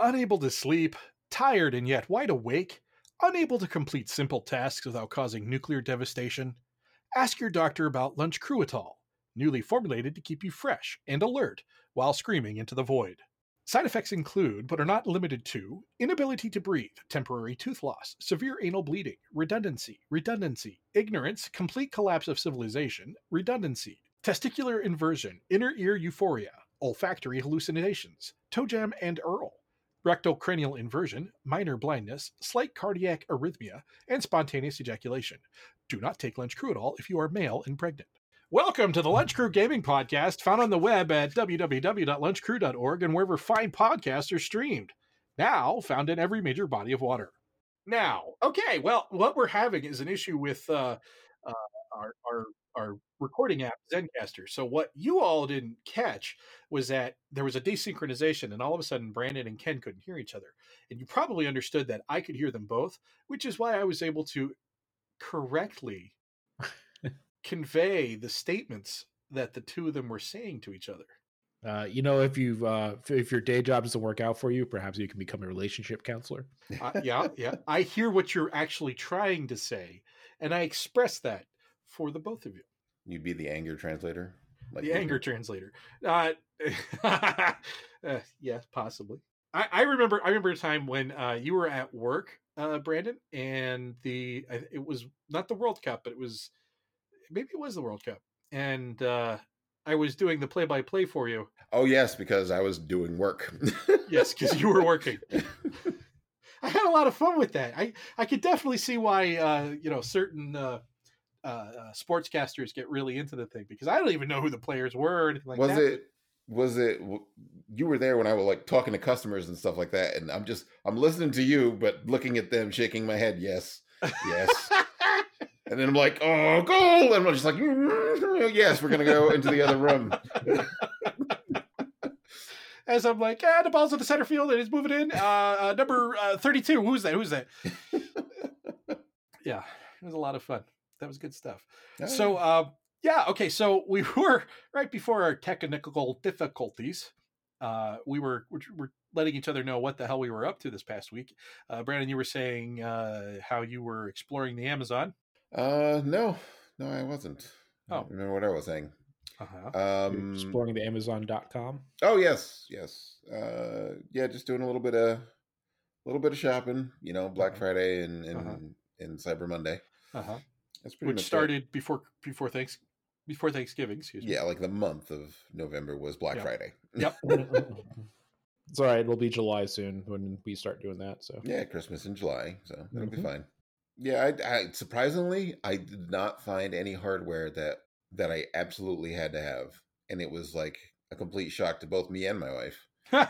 Unable to sleep, tired and yet wide awake, unable to complete simple tasks without causing nuclear devastation? Ask your doctor about Lunch Cruital, newly formulated to keep you fresh and alert while screaming into the void. Side effects include, but are not limited to, inability to breathe, temporary tooth loss, severe anal bleeding, redundancy, redundancy, ignorance, complete collapse of civilization, redundancy, testicular inversion, inner ear euphoria, olfactory hallucinations, toe jam and Earl, rectal cranial inversion, minor blindness, slight cardiac arrhythmia, and spontaneous ejaculation. Do not take Lunch Crew at all if you are male and pregnant. Welcome to the Lunch Crew Gaming Podcast, found on the web at www.lunchcrew.org and wherever fine podcasts are streamed. Now found in every major body of water. Now, okay, well, what we're having is an issue with uh, uh, our, our our recording app Zencastr. So what you all didn't catch was that there was a desynchronization, and all of a sudden Brandon and Ken couldn't hear each other. And you probably understood that I could hear them both, which is why I was able to correctly convey the statements that the two of them were saying to each other. Uh, you know, if you uh, if your day job doesn't work out for you, perhaps you can become a relationship counselor. Uh, yeah, yeah. I hear what you're actually trying to say, and I express that for the both of you. You'd be the anger translator. Like the anger translator. Uh, uh, yeah, possibly. I, I, remember. I remember a time when uh, you were at work, uh, Brandon, and the it was not the World Cup, but it was maybe it was the World Cup, and uh, I was doing the play-by-play for you. Oh yes, because I was doing work. yes, because you were working. I had a lot of fun with that. I I could definitely see why uh, you know certain uh, uh, sportscasters get really into the thing because I don't even know who the players were or like was that. it was it you were there when I was like talking to customers and stuff like that, and I'm just I'm listening to you, but looking at them, shaking my head, yes, yes. and then I'm like, oh, goal! And I'm just like, mm, yes, we're gonna go into the other room. As I'm like, ah, the ball's in the center field and he's moving in. Uh, uh number uh, 32. Who's that? Who's that? yeah, it was a lot of fun that was good stuff. Oh, so, uh, yeah, okay. So we were right before our technical difficulties. Uh, we were we're, letting each other know what the hell we were up to this past week. Uh, Brandon, you were saying uh, how you were exploring the Amazon. Uh, no, no, I wasn't. Oh, I remember what I was saying. Uh-huh. Um, exploring the Amazon.com. Oh yes, yes. Uh, yeah, just doing a little bit of, a little bit of shopping. You know, Black uh-huh. Friday and and, uh-huh. and Cyber Monday. Uh-huh. That's pretty which started it. before before thanks before Thanksgiving. Excuse me. Yeah, like the month of November was Black yep. Friday. Yep. it's all right. It'll be July soon when we start doing that. So yeah, Christmas in July, so it'll mm-hmm. be fine. Yeah, I, I surprisingly I did not find any hardware that that I absolutely had to have, and it was like a complete shock to both me and my wife. well,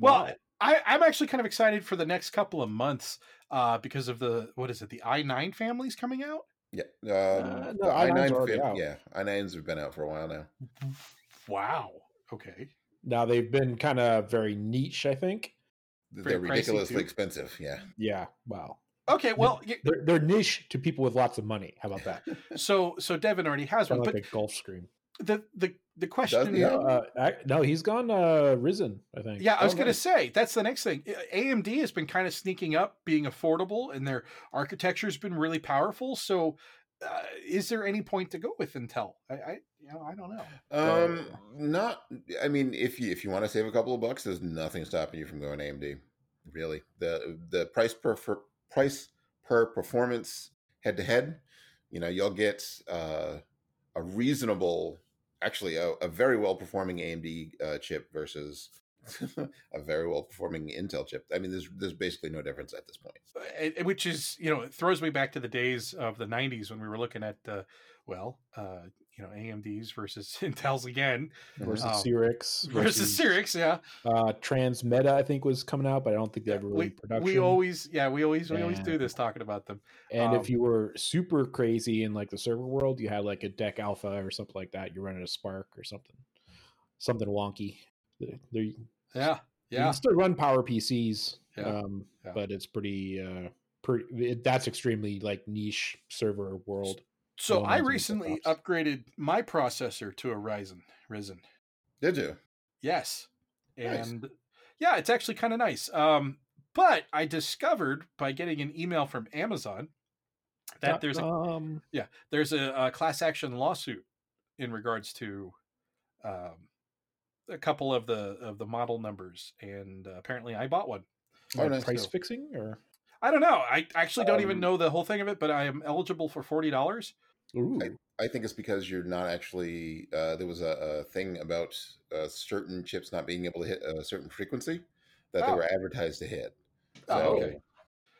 wow. I, I'm actually kind of excited for the next couple of months uh, because of the what is it? The i nine families coming out. Yeah, um, uh, no, i nine. Fam- yeah, i nines have been out for a while now. Wow. Okay. Now they've been kind of very niche, I think. They're very ridiculously expensive. Yeah. Yeah. Wow. Okay, well, they're, they're, niche to people with lots of money. How about that? so, so Devin already has one, like but a golf screen. The the the question. Yeah, uh, no, he's gone uh, Ryzen. I think. Yeah, I was oh, going to say that's the next thing. AMD has been kind of sneaking up, being affordable, and their architecture has been really powerful. So, uh, is there any point to go with Intel? I, I you know, I don't know. Um, not. I mean, if you if you want to save a couple of bucks, there's nothing stopping you from going AMD. Really, the the price per for, price per performance head to head, you know, you'll get uh, a reasonable actually a, a very well performing AMD uh, chip versus a very well performing Intel chip. I mean, there's there's basically no difference at this point. Which is, you know, it throws me back to the days of the '90s when we were looking at, uh, well, uh, you know AMD's versus Intel's again versus um, Cyrix versus, versus Cyrix, yeah. Uh, Transmeta I think was coming out, but I don't think they ever really we, production. We always, yeah, we always we always do this talking about them. And um, if you were super crazy in like the server world, you had like a DEC Alpha or something like that. You're running a SPARC or something, something wonky. There, yeah, yeah. You still run Power PCs, yeah. Um, yeah. but it's pretty. Uh, pretty. It, that's extremely like niche server world. So I recently upgraded my processor to a Ryzen. Ryzen. Did you? Yes. And nice. Yeah, it's actually kind of nice. Um, but I discovered by getting an email from Amazon that there's a, um, yeah there's a, a class action lawsuit in regards to um, a couple of the of the model numbers, and uh, apparently I bought one. Oh, like price So- fixing or I don't know. I actually don't even Um, know the whole thing of it, but I am eligible for forty dollars. Ooh. I think it's because you're not actually. Uh, there was a, a thing about uh, certain chips not being able to hit a certain frequency that they Oh. were advertised to hit. Oh, So, okay.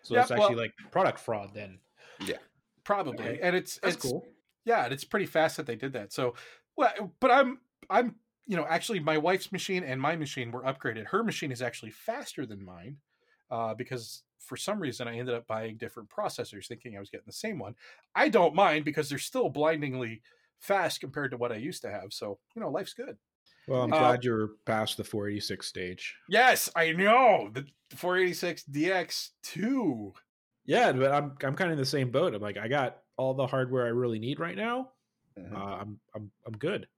So Yeah, it's actually well- like product fraud then. Yeah. Probably, Okay. and it's That's it's cool. yeah, and it's pretty fast that they did that. So, well, but I'm I'm you know actually my wife's machine and my machine were upgraded. Her machine is actually faster than mine uh, because for some reason I ended up buying different processors, thinking I was getting the same one. I don't mind because they're still blindingly fast compared to what I used to have. So you know, life's good. Well, I'm Uh, glad you're past the 486 stage. Yes, I know the 486 DX two. Yeah, but I'm I'm kind of in the same boat. I'm like, I got all the hardware I really need right now. mhm. Uh, I'm I'm I'm good.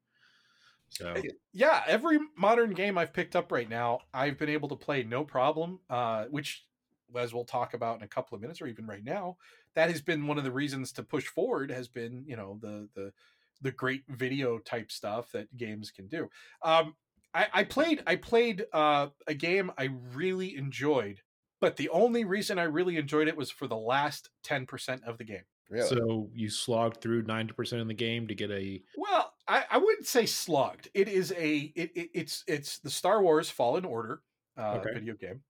So yeah every modern game i've picked up right now i've been able to play no problem uh, which as we'll talk about in a couple of minutes or even right now that has been one of the reasons to push forward has been you know the the the great video type stuff that games can do um i, I played i played uh, a game i really enjoyed but the only reason i really enjoyed it was for the last 10% of the game really. so you slogged through 90% of the game to get a Well, I, I wouldn't say slogged. It is a it, it it's it's the Star Wars Fallen Order uh, Okay. video game.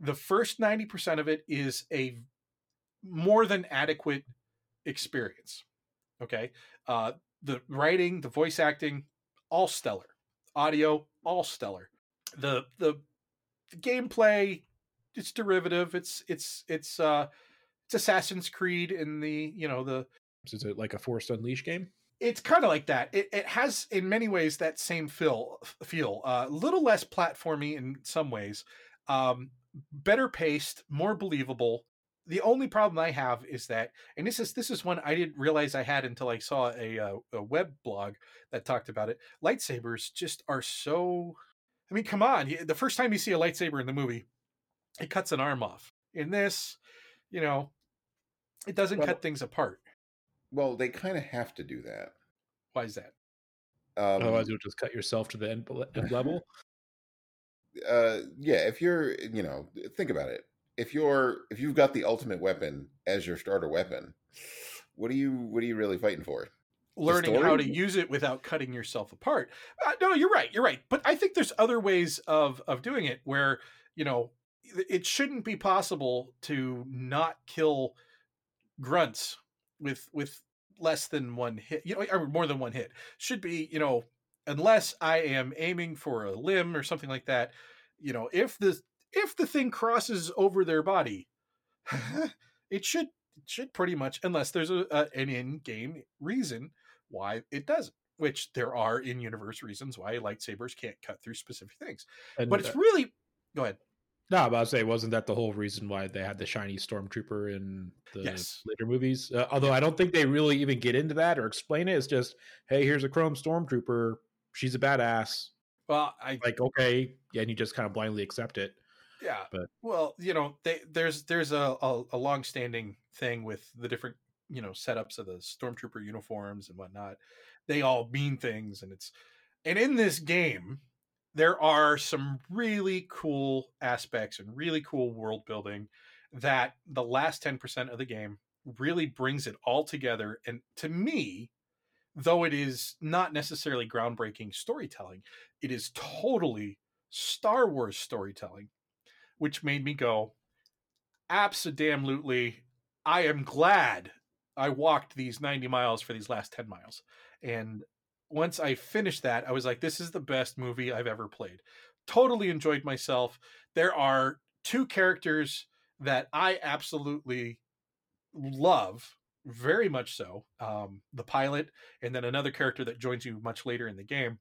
The first ninety percent of it is a more than adequate experience. Okay, uh, the writing, the voice acting, all stellar. Audio, all stellar. The the gameplay, it's derivative. It's it's it's uh it's Assassin's Creed in the you know the is it like a Force Unleashed game? it's kind of like that. It, it has, in many ways, that same feel. Feel a uh, little less platformy in some ways, um, better paced, more believable. The only problem I have is that, and this is this is one I didn't realize I had until I saw a, uh, a web blog that talked about it. Lightsabers just are so. I mean, come on! The first time you see a lightsaber in the movie, it cuts an arm off. In this, you know, it doesn't Well- cut things apart. well, they kind of have to do that. Why is that? Um, Otherwise, you'll just cut yourself to the end, end level. Uh yeah if you're you know think about it if you're if you've got the ultimate weapon as your starter weapon what are you what are you really fighting for learning how to use it without cutting yourself apart. Uh, no, you're right. You're right. But I think there's other ways of of doing it where you know it- it shouldn't be possible to not kill grunts with with less than one hit. You know, or more than one hit should be you know unless I am aiming for a limb or something like that. You know, if the if the thing crosses over their body, it should it should pretty much unless there's a, a an in-game reason why it doesn't which there are in-universe reasons why lightsabers can't cut through specific things And, but it's really go ahead no, I'm about to say, wasn't that the whole reason why they had the shiny stormtrooper in the Yes. later movies? Uh, although I don't think they really even get into that or explain it. It's just, hey, here's a chrome stormtrooper. She's a badass. well i Like, okay, yeah, and you just kind of blindly accept it. yeah but- well you know they, there's there's a, a, a long-standing thing with the different you know setups of the stormtrooper uniforms and whatnot they all mean things and it's and in this game there are some really cool aspects and really cool world building that the last 10% of the game really brings it all together and to me though it is not necessarily groundbreaking storytelling it is totally star wars storytelling which made me go absolutely i am glad i walked these 90 miles for these last 10 miles. And once i finished that i was like this is the best movie i've ever played. Totally enjoyed myself. There are two characters that i absolutely love very much so um, the pilot and then another character that joins you much later in the game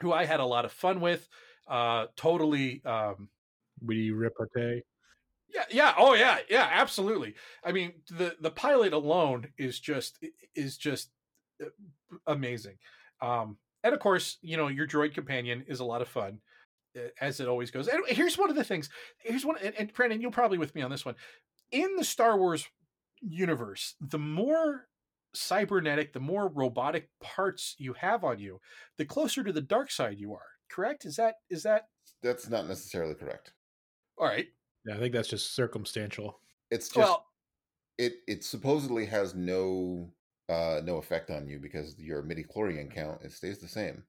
who i had a lot of fun with uh, totally um, Witty repartee. yeah, yeah, oh yeah, yeah, absolutely. I mean, the the pilot alone is just is just uh, amazing. Um and of course, you know, your droid companion is a lot of fun. uh, as it always goes. And here's one of the things. Here's one, and, and Brandon, you'll probably with me on this one. In the Star Wars universe, the more cybernetic, the more robotic parts you have on you, the closer to the dark side you are. Correct? Is that is that That's not necessarily correct. all right? Yeah, I think that's just circumstantial. It's just well, it it supposedly has no uh no effect on you because your midi-chlorian count it stays the same.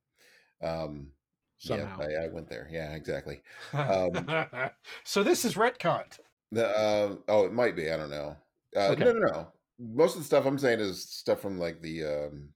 Um Somehow. yeah, I, I went there. Yeah, exactly. Um, so this is retconned. The uh, oh, it might be. I don't know. Uh, Okay. No, no, no. Most of the stuff I'm saying is stuff from like the um,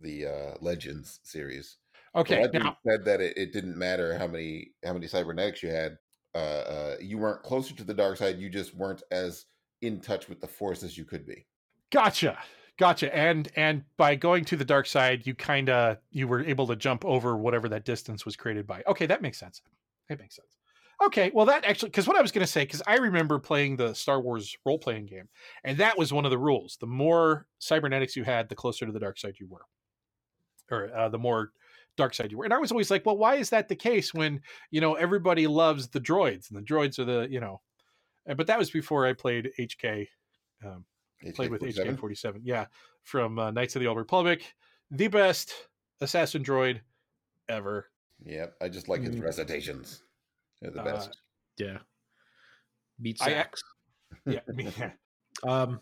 the uh, Legends series. Okay, Legends now said that it, it didn't matter how many how many cybernetics you had. Uh, uh, you weren't closer to the dark side. You just weren't as in touch with the force as you could be. Gotcha. Gotcha. And and by going to the dark side, you kind of you were able to jump over whatever that distance was created by. Okay, that makes sense. It makes sense. Okay, well that actually because what I was going to say because I remember playing the Star Wars role playing game, and that was one of the rules. The more cybernetics you had, the closer to the dark side you were, or uh, the more dark side you were. And I was always like, well, why is that the case when you know everybody loves the droids and the droids are the you know, uh, but that was before I played HK. Um, played with HK-47? HK 47. Yeah, from uh, Knights of the Old Republic, the best assassin droid ever. Yep, I just like his Mm. recitations. They're the Uh, best. Yeah. Meat I- sacks. Yeah. I yeah. Um,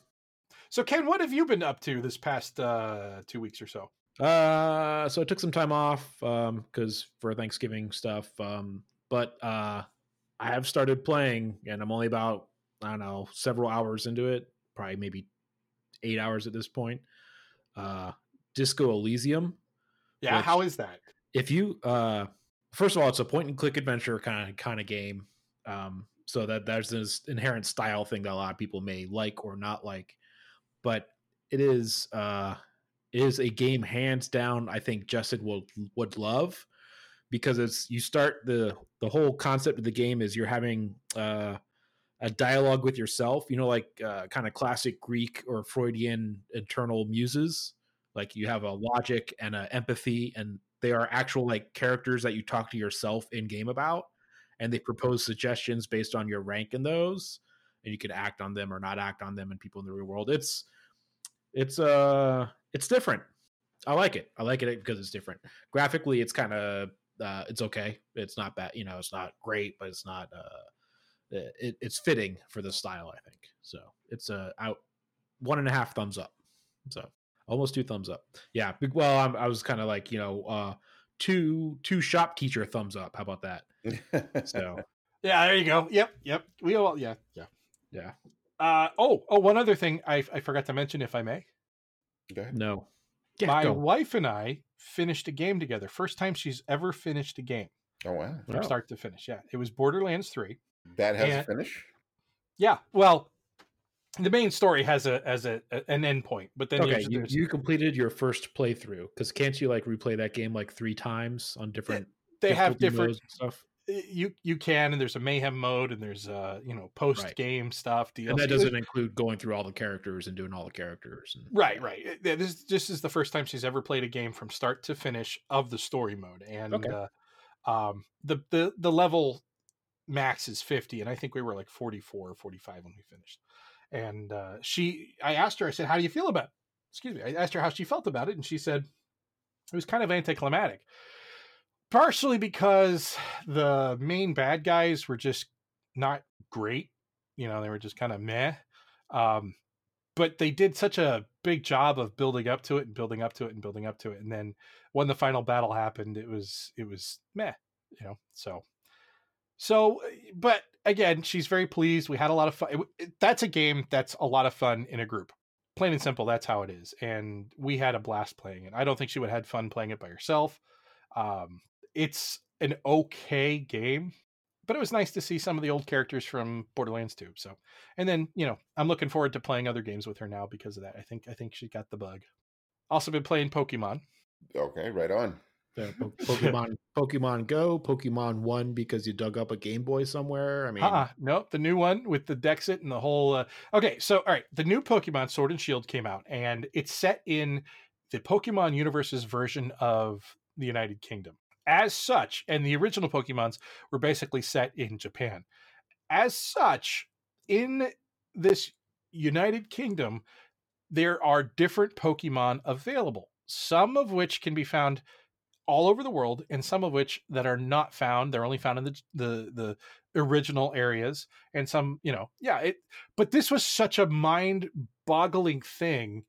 So, Ken, what have you been up to this past uh, two weeks or so? Uh, so I took some time off um because for Thanksgiving stuff. Um, but uh, I have started playing, and I'm only about I don't know several hours into it, probably maybe eight hours at this point. Uh, Disco Elysium. Yeah, Which- how is that? If you uh, first of all, it's a point and click adventure kind of kind of game. Um, so that there's this inherent style thing that a lot of people may like or not like, but it is uh it is a game hands down i think justin will would love because it's you start the the whole concept of the game is you're having uh a dialogue with yourself you know like uh, kind of classic greek or freudian internal muses like you have a logic and a empathy and they are actual like characters that you talk to yourself in game about and they propose suggestions based on your rank in those and you can act on them or not act on them and people in the real world. It's it's uh it's different. I like it. I like it because it's different. Graphically it's kind of uh it's okay. It's not bad you know it's not great but it's not uh it, it's fitting for the style i think. So it's a out one and a half thumbs up. So almost two thumbs up yeah well I'm, i was kind of like you know uh two two shop teacher thumbs up how about that so Yeah, there you go. Yep, yep. We all, yeah, yeah. yeah Uh, oh, oh, one other thing I, I forgot to mention, if I may. Go no yeah, My go. wife and I finished a game together. First time she's ever finished a game Oh wow, from Wow. start to finish. Yeah, it was Borderlands 3. that has a finish. Yeah, well, the main story has a as a, a- an end point, but then okay you, you completed your first playthrough because can't you like replay that game like three times on different they have different stuff you you can and there's a mayhem mode and there's uh you know post game stuff DLC. and that doesn't include going through all the characters and doing all the characters and right right this this is the first time she's ever played a game from start to finish of the story mode and Okay. uh, um the the the level max is 50 and i think we were like 44 or 45 when we finished and uh she i asked her i said how do you feel about it? excuse me i asked her how she felt about it and she said it was kind of anticlimactic partially because the main bad guys were just not great you know they were just kind of meh um but they did such a big job of building up to it and building up to it and building up to it and then when the final battle happened it was it was meh you know so so but again she's very pleased we had a lot of fun it- that's a game that's a lot of fun in a group. Plain and simple that's how it is and we had a blast playing it. I don't think she would have had fun playing it by herself. Um it's an okay game but it was nice to see some of the old characters from borderlands 2 so and then you know i'm looking forward to playing other games with her now because of that i think i think she got the bug. Also been playing pokemon. Okay, right on. pokemon pokemon go pokemon one because you dug up a game boy somewhere i mean uh-uh nope the new one with the dexit and the whole uh... okay so all right the new pokemon sword and shield came out and it's set in the pokemon universe's version of the united kingdom as such, and the original Pokemons were basically set in Japan. As such, in this United Kingdom, there are different Pokemon available, some of which can be found all over the world, and some of which that are not found. They're only found in the the the original areas, and some, you know, yeah. It, but this was such a mind-boggling thing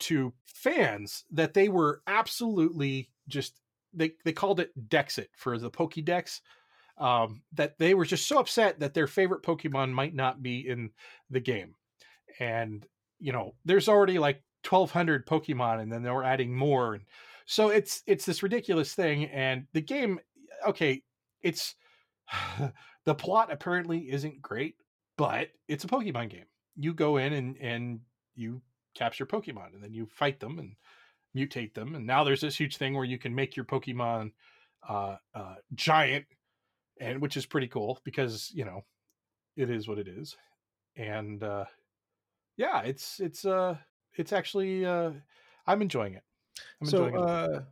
to fans that they were absolutely just they they called it Dexit for the Pokédex. Um, that they were just so upset that their favorite Pokemon might not be in the game, and you know, there's already like 1,200 Pokemon, and then they were adding more, and so it's it's this ridiculous thing. And the game, okay, it's the plot apparently isn't great, but it's a Pokemon game. You go in and and you capture Pokemon, and then you fight them and mutate them. And now there's this huge thing where you can make your Pokemon uh, uh, giant, and which is pretty cool because you know it is what it is. And uh, yeah, it's it's uh it's actually uh, I'm enjoying it. I'm so, uh,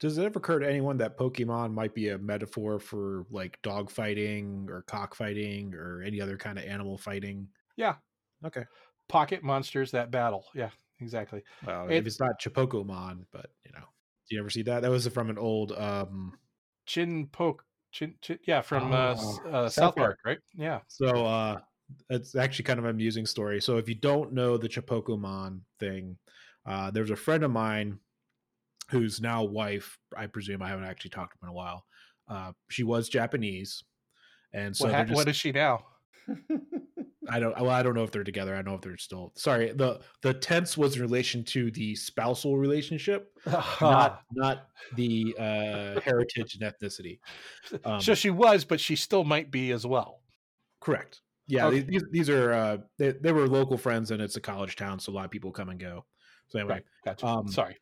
does it ever occur to anyone that Pokemon might be a metaphor for like dog fighting or cockfighting or any other kind of animal fighting? Yeah. Okay. Pocket monsters that battle. Yeah, exactly. Well, It- if it's not Chinpokomon, but you know, do you ever see that? That was from an old um Chin poke. Chin, chin yeah, from uh, Oh, uh, South South Park. Park, right? Yeah. So uh it's actually kind of an amusing story. So if you don't know the Chinpokomon thing, uh there's a friend of mine whose now wife, I presume I haven't actually talked to him in a while. Uh she was Japanese. And so what, they're just- what is she now? I don't well, I don't know if they're together. I don't know if they're still sorry. The the tense was in relation to the spousal relationship, not not the uh heritage and ethnicity. Um, so she was, but she still might be as well. Correct. Yeah, Okay. these these are uh they, they were local friends and it's a college town, so a lot of people come and go. So anyway, Right. Gotcha. um, Sorry.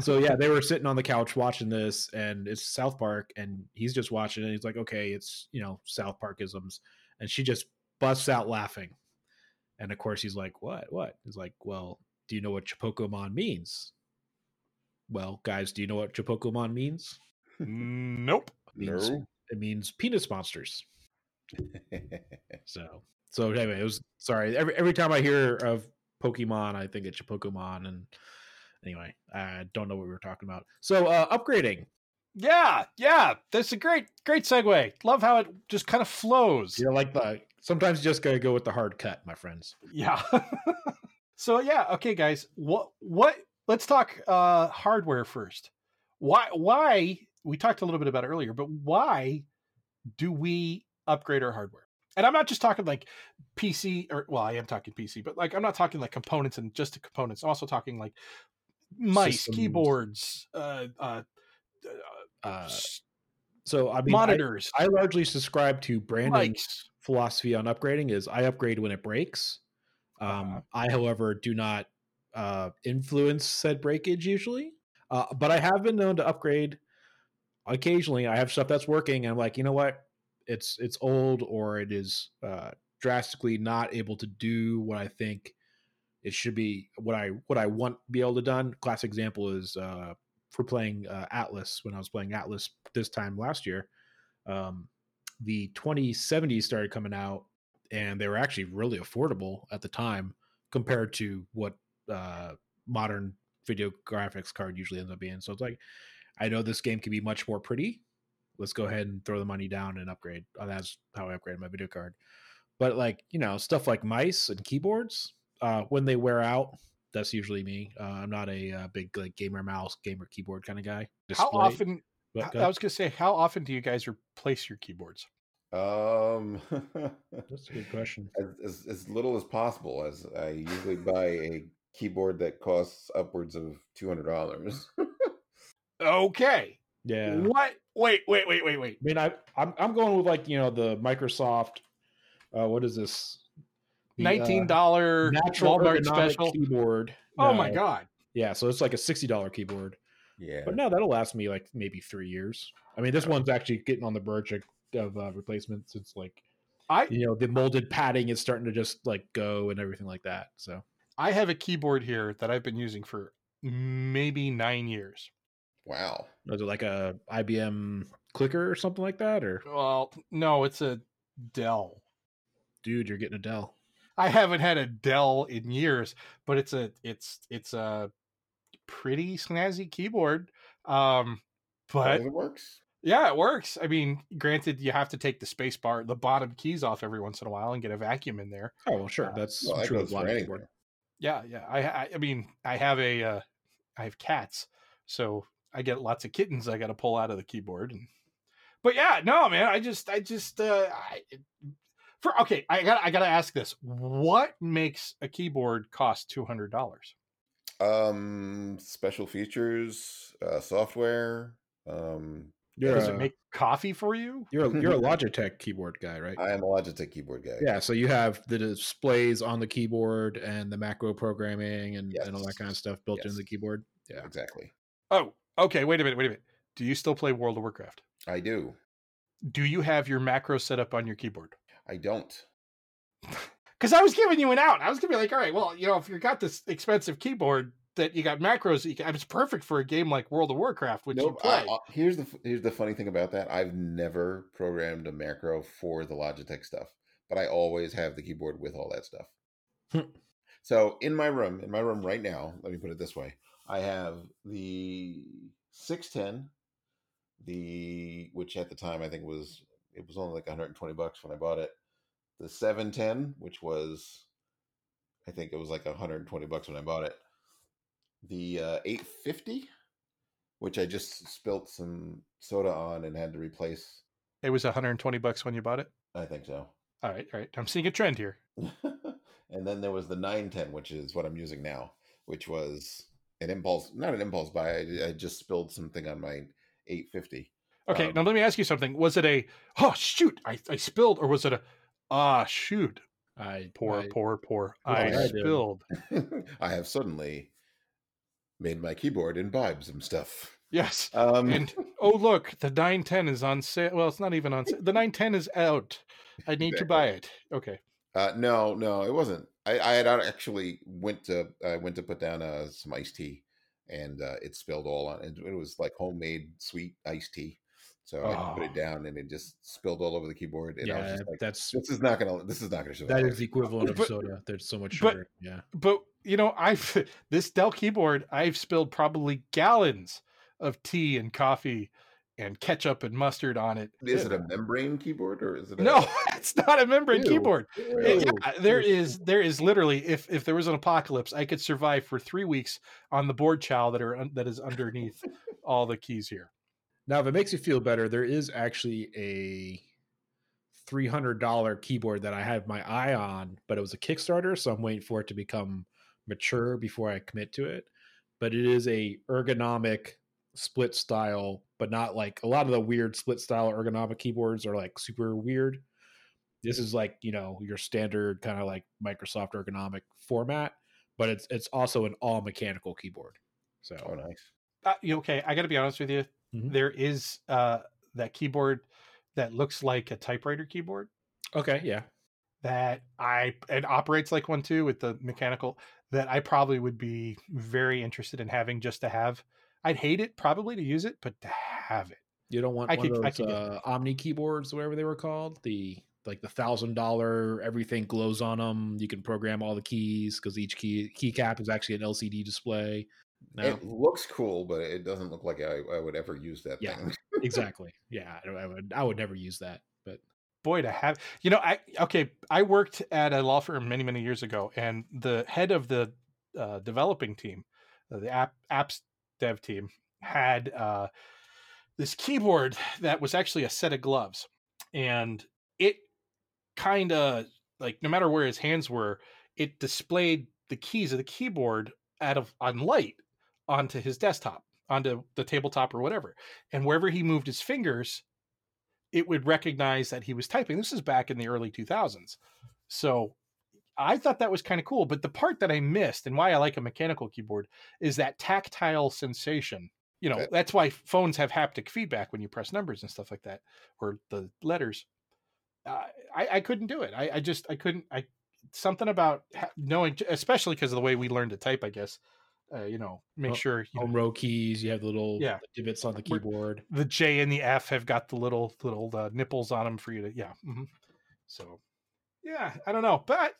So yeah, they were sitting on the couch watching this, and it's South Park, and he's just watching it. And he's like, okay, it's you know South Parkisms, and she just busts out laughing, and of course he's like, what, what? He's like, well, do you know what Chinpokomon means? Well, guys, do you know what Chinpokomon means? nope. means no. it means penis monsters. So so anyway, it was sorry. Every every time I hear of Pokemon, I think it's Pokemon and anyway, I don't know what we were talking about. So uh upgrading. Yeah, yeah. That's a great, great segue. Love how it just kind of flows. You know, like the sometimes you just gotta go with the hard cut, my friends. Yeah. so yeah, okay, guys. What what let's talk uh hardware first. Why why we talked a little bit about it earlier, but why do we upgrade our hardware? And I'm not just talking like PC or well, I am talking PC, but like I'm not talking like components and just the components. I'm also talking like mice, Systems. keyboards, uh uh, uh Uh so I mean monitors, I, largely subscribe to Brandon's philosophy on upgrading is I upgrade when it breaks. Um, Uh-huh. I, however, do not uh, influence said breakage usually, uh, but I have been known to upgrade occasionally. I have stuff that's working, and I'm like, you know what, it's it's old or it is uh, drastically not able to do what I think it should be. What I what I want to be able to done. Classic example is uh, for playing uh, Atlas when I was playing Atlas this time last year. Um, the 2070s started coming out and they were actually really affordable at the time compared to what uh, modern video graphics card usually ends up being. So it's like, I know this game can be much more pretty. Let's go ahead and throw the money down and upgrade. Uh, That's how I upgraded my video card. But like you know, stuff like mice and keyboards, uh, when they wear out, that's usually me. Uh, I'm not a uh, big like gamer mouse, gamer keyboard kind of guy. How often What, I go I ahead. was gonna say, how often do you guys replace your keyboards? um, That's a good question. as, as as little as possible. As I usually buy a keyboard that costs upwards of two hundred dollars. Okay. Yeah. What? Wait, wait, wait, wait, wait. I mean, I I'm I'm going with like you know the Microsoft. Uh, what is this? The, uh, Nineteen dollar natural Walmart ergonomic special. keyboard. Oh my god. Yeah, so it's like a sixty dollar keyboard, yeah, but no, that'll last me like maybe three years. I mean, this Yeah. one's actually getting on the verge of, of uh, replacements. It's like I you know the molded padding is starting to just like go and everything like that. So I have a keyboard here that I've been using for maybe nine years. Wow. Was it like a IBM clicker or something like that? Or Well, no, it's a Dell. dude, you're getting a Dell. I haven't had a Dell in years, but it's a it's it's a pretty snazzy keyboard. Um, but it works. yeah, it works. I mean, granted, you have to take the space bar, the bottom keys off every once in a while and get a vacuum in there. Oh well, sure. Uh, That's Well, true of a lot of anything. keyboard. Yeah, yeah. I I, I mean, I have a uh, I have cats, so I get lots of kittens I got to pull out of the keyboard and. But yeah, no, man. I just, I just, uh, I, for okay, I got, I got to ask this: What makes a keyboard cost two hundred dollars? Um, special features, uh, software. Um, You're Does a, it make coffee for you? you're a, you're a Logitech keyboard guy, right? I am a Logitech keyboard guy. yeah, so you have the displays on the keyboard and the macro programming and, and all that kind of stuff built into the keyboard. Yeah. exactly. Oh, okay. Wait a minute. Wait a minute. Do you still play World of Warcraft? I do. Do you have your macro set up on your keyboard? I don't. Because I was giving you an out. I was gonna be like, all right, well, you know, if you got this expensive keyboard that you got macros, you can, it's perfect for a game like World of Warcraft, which you Nope. I- play. I- here's the here's the funny thing about that. I've never programmed a macro for the Logitech stuff, but I always have the keyboard with all that stuff. Hmm. so in my room, in my room right now, let me put it this way: I have the six ten, the which at the time I think was it was only like 120 bucks when I bought it. The 710, which was I think it was like 120 bucks when I bought it. The uh, 850, which I just spilt some soda on and had to replace. It was 120 bucks when you bought it. I think so. All right, all right. I'm seeing a trend here. and then there was the 910, which is what I'm using now, which was an impulse, not an impulse buy. I, I just spilled something on my 850. Okay, Um, now let me ask you something. Was it a oh shoot, I, I spilled, or was it a ah shoot, I poor, I- poor, poor, I I spilled. I have suddenly made my keyboard imbibe some stuff. Yes. Um, And oh look, the 910 is on sale. Well, it's not even on sale. The 910 is out. I need to buy it. Okay. Uh, no, no, it wasn't. I, I had actually went to I went to put down uh, some iced tea, and uh, it spilled all on. It, it was like homemade sweet iced tea, so I put Oh. it down, and it just spilled all over the keyboard. And I was yeah, just like, that's "This is not gonna. This is not gonna survive." that is the equivalent of soda. There's so much but- sugar. yeah. But you know, I've this Dell keyboard, I've spilled probably gallons of tea and coffee and ketchup and mustard on it. Is it a membrane keyboard or is it? A, No, it's not a membrane Ew. keyboard. It- Ew. yeah, there is there is literally if if there was an apocalypse, I could survive for three weeks on the board chow that are that is underneath all the keys here. Now, if it makes you feel better, there is actually a three hundred dollar keyboard that I have my eye on, but it was a Kickstarter, so I'm waiting for it to become mature before I commit to it. But it is a ergonomic split style, but not like a lot of the weird split style ergonomic keyboards are like super weird. This is like you know your standard kind of like Microsoft ergonomic format, but it's it's also an all mechanical keyboard. So Oh, nice. Uh, you- okay, I got to be honest with you. Mhm. There is uh, that keyboard that looks like a typewriter keyboard okay, yeah, that I it operates like one too with the mechanical that I probably would be very interested in having just to have. I'd hate it probably to use it, but to have it. You don't want I one could- of those could uh, Omni keyboards, whatever they were called. The like the thousand dollar, everything glows on them. You can program all the keys because each key keycap is actually an LCD display. No, It looks cool, but it doesn't look like I, I would ever use that Yeah. thing. exactly. Yeah, I, I would. I would never use that. But boy to have you know i okay i worked at a law firm many many years ago and the head of the uh, developing team uh, the app apps dev team had uh, this keyboard that was actually a set of gloves and it kind of like no matter where his hands were it displayed the keys of the keyboard out of on light onto his desktop onto the tabletop or whatever and wherever he moved his fingers it would recognize that he was typing. This is back in the early 2000s. So I thought that was kind of cool. But the part that I missed and why I like a mechanical keyboard is that tactile sensation. You know, Okay. that's why phones have haptic feedback when you press numbers and stuff like that, or the letters. Uh, I, I couldn't do it. I, I just, I couldn't, I, something about knowing, especially because of the way we learned to type, I guess. Uh, you know, make Oh, sure you know, Home row keys. You have the little Yeah. divots on the keyboard. the J and the F have got the little little uh, nipples on them for you to yeah. mhm. So yeah, I don't know, but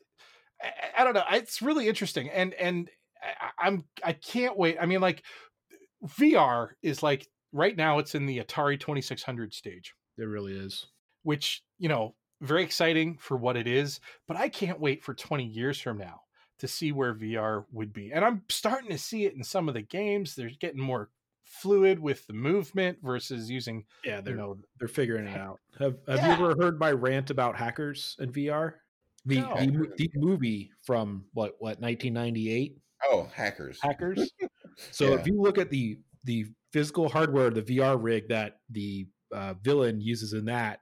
I, I- don't know. It's really interesting, and and I- I'm I can't wait. I mean, like VR is like right now it's in the Atari 2600 stage, It really is. which you know very exciting for what it is, but I can't wait for 20 years from now to see where VR would be. And I'm starting to see it in some of the games. They're getting more fluid with the movement versus using Yeah, they're know they're figuring it out. Have Have Yeah. you ever heard my rant about hackers and VR? The No. the, the movie from what what 1998 Oh, hackers. hackers. So Yeah. if you look at the the physical hardware, the VR rig that the uh, villain uses in that,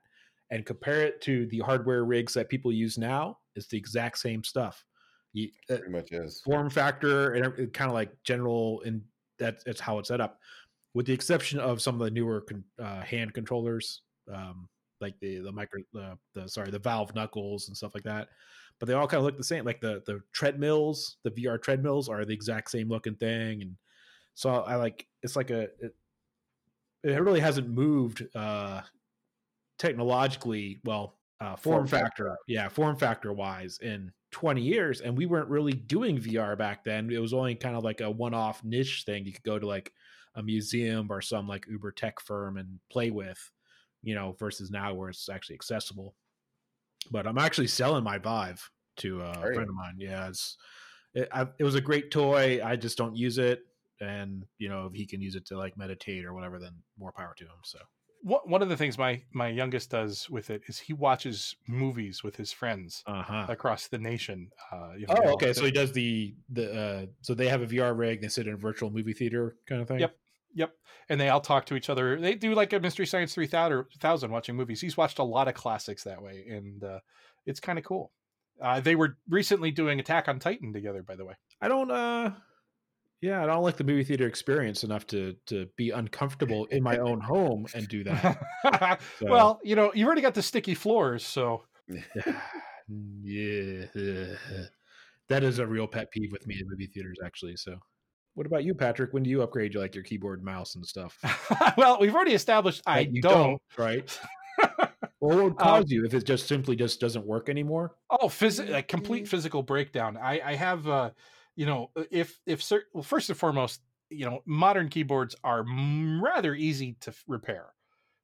and compare it to the hardware rigs that people use now, it's the exact same stuff. You, uh, Pretty much is. form factor and kind of like general, and that, that's how it's set up, with the exception of some of the newer con, uh, hand controllers, um, like the the micro the, the sorry the Valve knuckles and stuff like that. But they all kind of look the same. Like the the treadmills, the VR treadmills are the exact same looking thing, and so I like it's like a it, it really hasn't moved uh technologically well uh form, Form factor. factor yeah form factor wise in 20 years and we weren't really doing vr back then. It was only kind of like a one-off niche thing you could go to like a museum or some like uber tech firm and play with you know versus now where it's actually accessible. But i'm actually selling my vive to a you? friend of mine. Yeah it's it, I, it was a great toy. I just don't use it and you know if he can use it to like meditate or whatever then more power to him so one one of the things my my youngest does with it is he watches movies with his friends uh-huh across the nation. Uh, you know, Oh, okay. So he does the the uh so they have a VR rig, and they sit in a virtual movie theater kind of thing. Yep. Yep. And they all talk to each other. They do like a Mystery Science 3000 watching movies. He's watched a lot of classics that way, and uh, it's kind of cool. Uh, they were recently doing Attack on Titan together, by the way. I don't uh yeah, I don't like the movie theater experience enough to to be uncomfortable in my own home and do that. So- well, you know, you've already got the sticky floors, so yeah. That is a real pet peeve with me in movie theaters actually. So what about you, Patrick? When do you upgrade your like your keyboard mouse and stuff? well, we've already established I you don't. right? Well, what would um cause you if it just simply just doesn't work anymore? Oh, phys- mm. like complete mm. physical breakdown. I I have uh you know uh, if if cer- well first and foremost you know modern keyboards are m- rather easy to repair.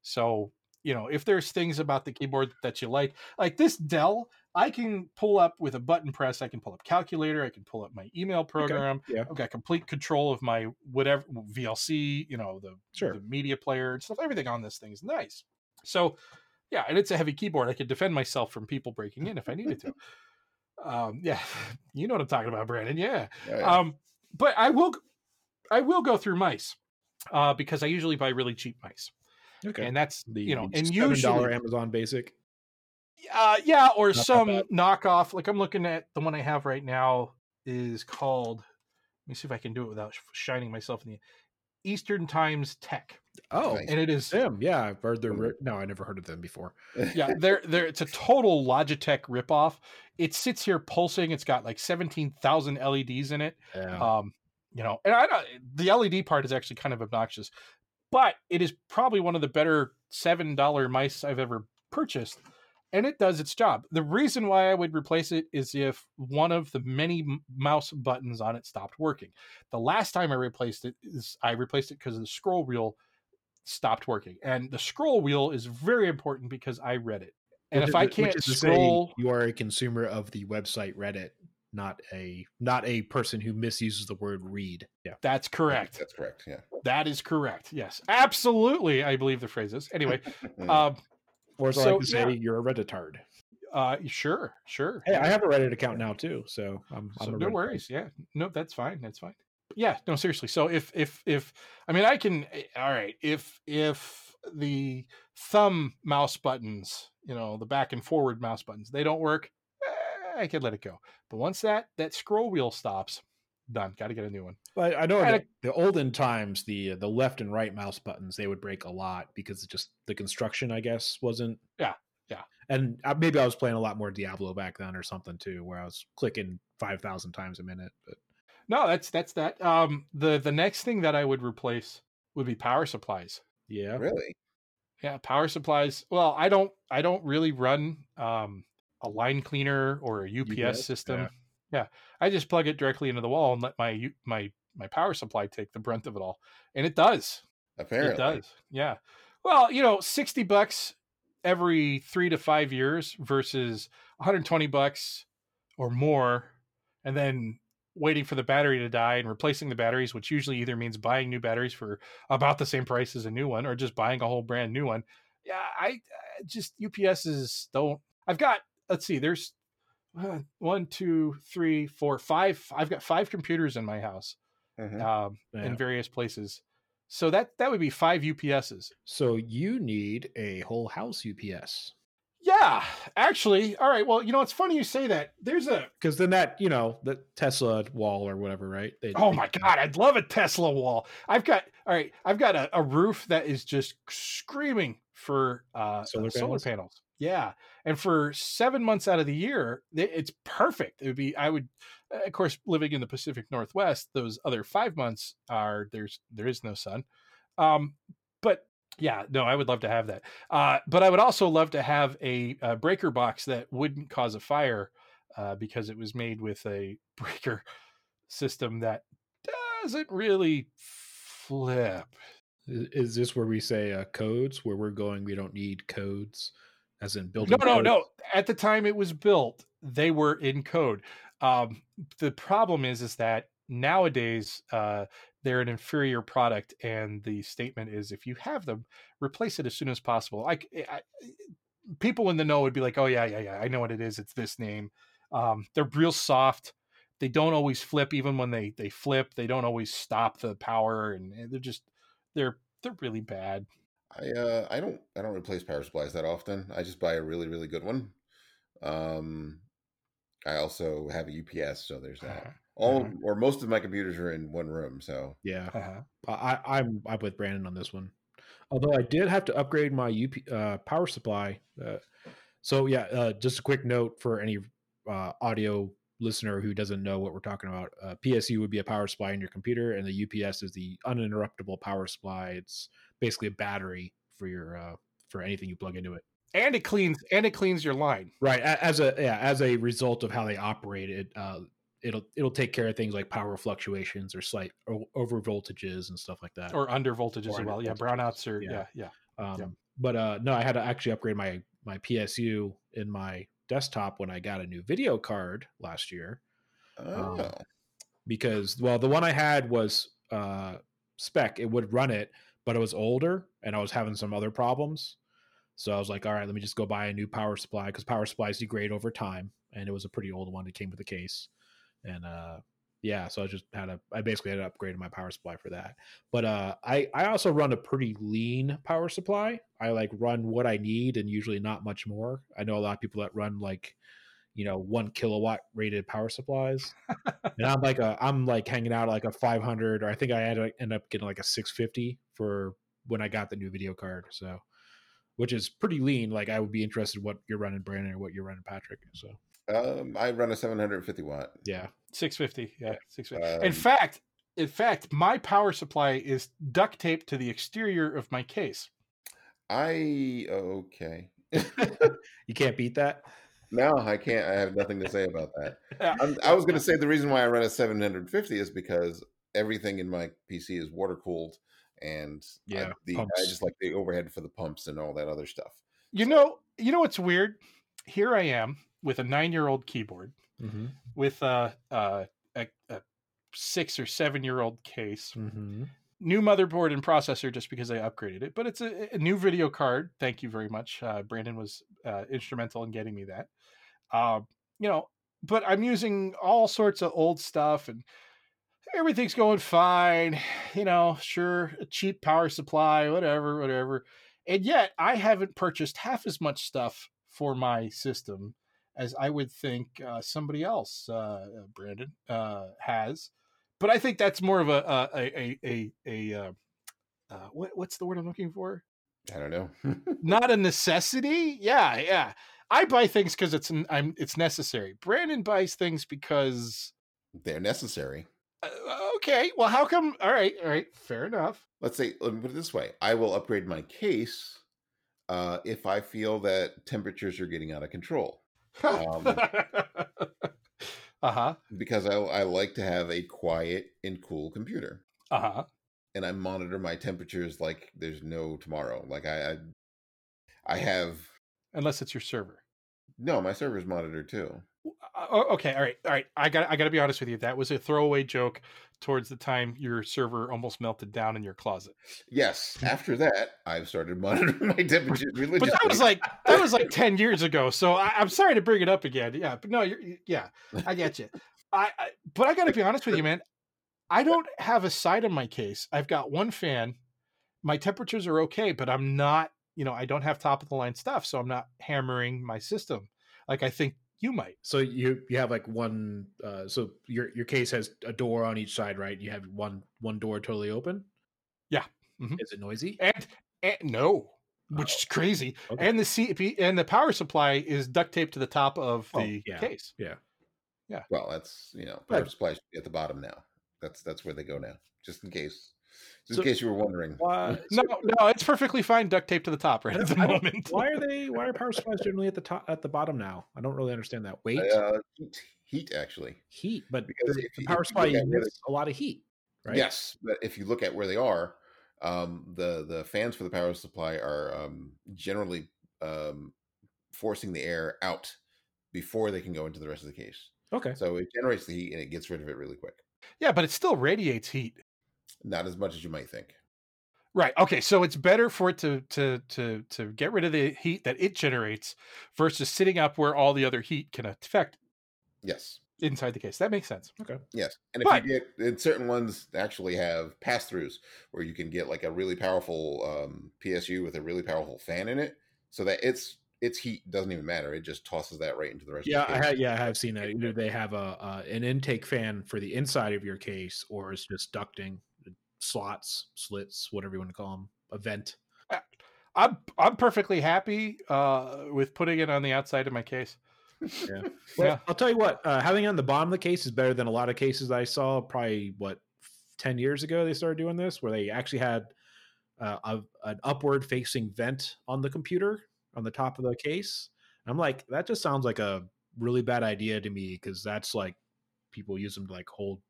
So you know if there's things about the keyboard that you like, like this Dell, I can pull up with a button press. I can pull up calculator. I can pull up my email program. yeah. I've got complete control of my whatever VLC. You know the Sure. the media player and stuff. Everything on this thing is nice. So yeah, and it's a heavy keyboard. I could defend myself from people breaking in if I needed to. Um, yeah, you know what I'm talking about, Brandon. Yeah. Oh, yeah. Um, but I will, I will go through mice, uh, because I usually buy really cheap mice, Okay. and that's the, you know, and $7 usually, Amazon basic. uh, yeah, or that some knockoff. Like I'm looking at the one I have right now is called. Let me see if I can do it without shining myself in the Eastern Times Tech, Oh, Nice. and it is them. Yeah, I've heard their. No, I never heard of them before. yeah, they're they're it's a total Logitech ripoff. It sits here pulsing. It's got like seventeen thousand LEDs in it. Yeah. Um, you know, and I don't, the LED part is actually kind of obnoxious, but it is probably one of the better seven dollar mice I've ever purchased, and it does its job. The reason why I would replace it is if one of the many mouse buttons on it stopped working. The last time I replaced it is I replaced it because the scroll wheel stopped working, and the scroll wheel is very important because I read it. And Which if is I can't is to say scroll, you are a consumer of the website Reddit, not a not a person who misuses the word read. Yeah. that's correct. That's correct. Yeah. That is correct. Yes, absolutely. I believe the phrase is. Anyway, um, Or as I So, like to say, yeah. you're a Redditard. uh, sure, sure. Hey, I have a Reddit account now too, so I'm, I'm so no Redditard. worries. Yeah, no, that's fine. That's fine. Yeah, no, seriously. So if if if I mean, I can. eh, All right. If if the thumb mouse buttons, you know, the back and forward mouse buttons, they don't work, eh, I could let it go. But once that that scroll wheel stops, done. Got to get a new one. But I know And in the, the olden times, the the left and right mouse buttons they would break a lot because it just the construction, I guess, wasn't. Yeah, yeah. And uh, maybe I was playing a lot more Diablo back then or something too, where I was clicking five thousand times a minute. But No, that's that's that. Um, the the next thing that I would replace would be power supplies. Yeah. Really? Yeah, power supplies. Well, I don't I don't really run um a line cleaner or a UPS, UPS, system. yeah. Yeah. I just plug it directly into the wall and let my my my power supply take the brunt of it all. And it does. Apparently. It does. Yeah. Well, you know, 60 bucks every 3 to 5 years versus 120 bucks or more and then waiting for the battery to die and replacing the batteries which usually either means buying new batteries for about the same price as a new one or just buying a whole brand new one. Yeah, I, I just UPSs don't I've got let's see there's uh, one, two, three, four, five. I've got five computers in my house Mhm. um, Yeah. in various places. So that that would be five UPSs. So you need a whole house UPS Yeah, actually. All right. Well, you know, it's funny you say that. There's a because then that you know the Tesla wall or whatever, right? They, oh my god, I'd love a Tesla wall. I've got all right. I've got a, a roof that is just screaming for uh, Solar uh, solar panels? Yeah, and for seven months out of the year, it's perfect. It would be. I would, uh, of course, living in the Pacific Northwest. Those other five months are there's there is no sun. Um, but yeah, no, I would love to have that. Uh, but I would also love to have a, a breaker box that wouldn't cause a fire uh, because it was made with a breaker system that doesn't really flip. Is, is this where we say uh, codes? Where we're going, we don't need codes, as in building. No, no, no. At the time it was built, they were in code. Um, the problem is, is that nowadays uh, they're an inferior product, and the statement is, if you have them, replace it as soon as possible. Like I, people in the know would be like, "Oh yeah, yeah, yeah, I know what it is. It's this name." Um, they're real soft. They don't always flip, even when they they flip. They don't always stop the power, and and they're just they're they're really bad. I uh I don't I don't replace power supplies that often. I just buy a really really good one. Um, I also have a UPS, so there's that. All Mhm. or most of my computers are in one room, so Yeah, Uh-huh. I, I'm I'm with Brandon on this one. Although I did have to upgrade my UP, uh, power supply. Uh, so yeah, uh, just a quick note for any uh, audio listener who doesn't know what we're talking about. Uh, PSU would be a power supply in your computer, and the UPS is the uninterruptible power supply. It's basically a battery for your uh, for anything you plug into it. And it cleans and it cleans your line. Right. As a yeah, as a result of how they operate it, uh, it'll it'll take care of things like power fluctuations or slight o- over voltages and stuff like that. or under voltage Or as under well. Yeah, brownouts are yeah. yeah, yeah. Um, Yeah. But uh, no, I had to actually upgrade my my PSU in my desktop when I got a new video card last year oh, because well, the one I had was uh, spec; it would run it, but it was older and I was having some other problems. So I was like, all right, let me just go buy a new power supply because power supplies degrade over time, and it was a pretty old one. It came with a case, and uh, yeah, so I just had a, I basically had to upgrade my power supply for that. But uh, I I also run a pretty lean power supply. I like run what I need and usually not much more. I know a lot of people that run like, you know, one kilowatt rated power supplies, and I'm like a I'm like hanging out like a 500 or I think I had to end up getting like a 650 for when I got the new video card. So, which is pretty lean. Like I would be interested what you're running, Brandon, or what you're running, Patrick. So um, I run a 750 watt. yeah, 650. Yeah, 650. Um, in fact, in fact, my power supply is duct taped to the exterior of my case. I okay. you can't beat that. No, I can't. I have nothing to say about that. I'm, I was going to say the reason why I run a 750 is because everything in my PC is water cooled, and I- Yeah, the I just like the overhead for the pumps and all that other stuff. You know, you know what's weird? Here I am with a nine-year-old keyboard, Mm-hmm. with a, a, a, a six or seven-year-old case, Mm-hmm. new motherboard and processor just because I upgraded it, but it's a, a new video card. Thank you very much. Uh, Brandon was uh, instrumental in getting me that. Uh, you know, but I'm using all sorts of old stuff and everything's going fine. You know, sure, a cheap power supply, whatever, whatever. And yet I haven't purchased half as much stuff for my system as I would think uh, somebody else, uh, Brandon, uh, has but I think that's more of a a a a, a uh, uh, what what's the word I'm looking for? I don't know. Not a necessity. Yeah, yeah. I buy things because it's I'm it's necessary. Brandon buys things because They're necessary. Okay. Well, how come? All right. All right. Fair enough. Let's say, let me put it this way: I will upgrade my case uh, if I feel that temperatures are getting out of control. Um, uh huh. because I, I like to have a quiet and cool computer Uh huh. and I monitor my temperatures like there's no tomorrow. Like I, I, I have Unless it's your server. no, my server's monitored too. Oh, okay. All right. All right. I got. I got to be honest with you. That was a throwaway joke towards the time your server almost melted down in your closet. Yes, after that, I've started monitoring my temperatures religiously. But that was like that was like ten years ago. So I, I'm sorry to bring it up again. Yeah. But no. You're. Yeah. I get you. I, I. But I got to be honest with you, man. I don't have a side on my case. I've got one fan. My temperatures are okay, but I'm not. You know, I don't have top of the line stuff, so I'm not hammering my system like I think you might. So you you have like one. Uh, so your your case has a door on each side, right? You have one one door totally open. Yeah. Mhm. Is it noisy? And, and no, which is crazy. Okay. And the CP and the power supply is duct taped to the top of Oh, the yeah. case. Yeah. Yeah. Well, that's you know, Right. power supply at the bottom now. That's that's where they go now, just in case, just So- in case you were wondering. Why? No, no, it's perfectly fine duct taped to the top right at the I moment. Why are they? Why are power supplies generally at the top at the bottom now? I don't really understand that. Weight, Uh, heat, heat actually. heat, but because the, if the power if supply look at where emits a lot of heat, right? Yes, but if you look at where they are, um, the the fans for the power supply are um, generally um, forcing the air out before they can go into the rest of the case. Okay. So it generates the heat and it gets rid of it really quick. Yeah, but it still radiates heat. Not as much as you might think. Right. Okay. So it's better for it to to to to get rid of the heat that it generates versus sitting up where all the other heat can affect Yes, inside the case. That makes sense. Okay. Yes. And if But- you get, and certain ones actually have pass throughs where you can get like a really powerful um, PSU with a really powerful fan in it, so that its its heat doesn't even matter. It just tosses that right into the rest. Yeah, of the I ha- yeah, I have seen that. Either they have a uh, an intake fan for the inside of your case, or it's just ducting, slots, slits, whatever you want to call them, event. I'm I'm perfectly happy uh, with putting it on the outside of my case. Yeah. Well, Yeah. I'll tell you what, uh, having it on the bottom of the case is better than a lot of cases I saw. Probably what ten years ago they started doing this, where they actually had uh, a, an upward facing vent on the computer on the top of the case. I'm like, that just sounds like a really bad idea to me because that's like people use them to like hold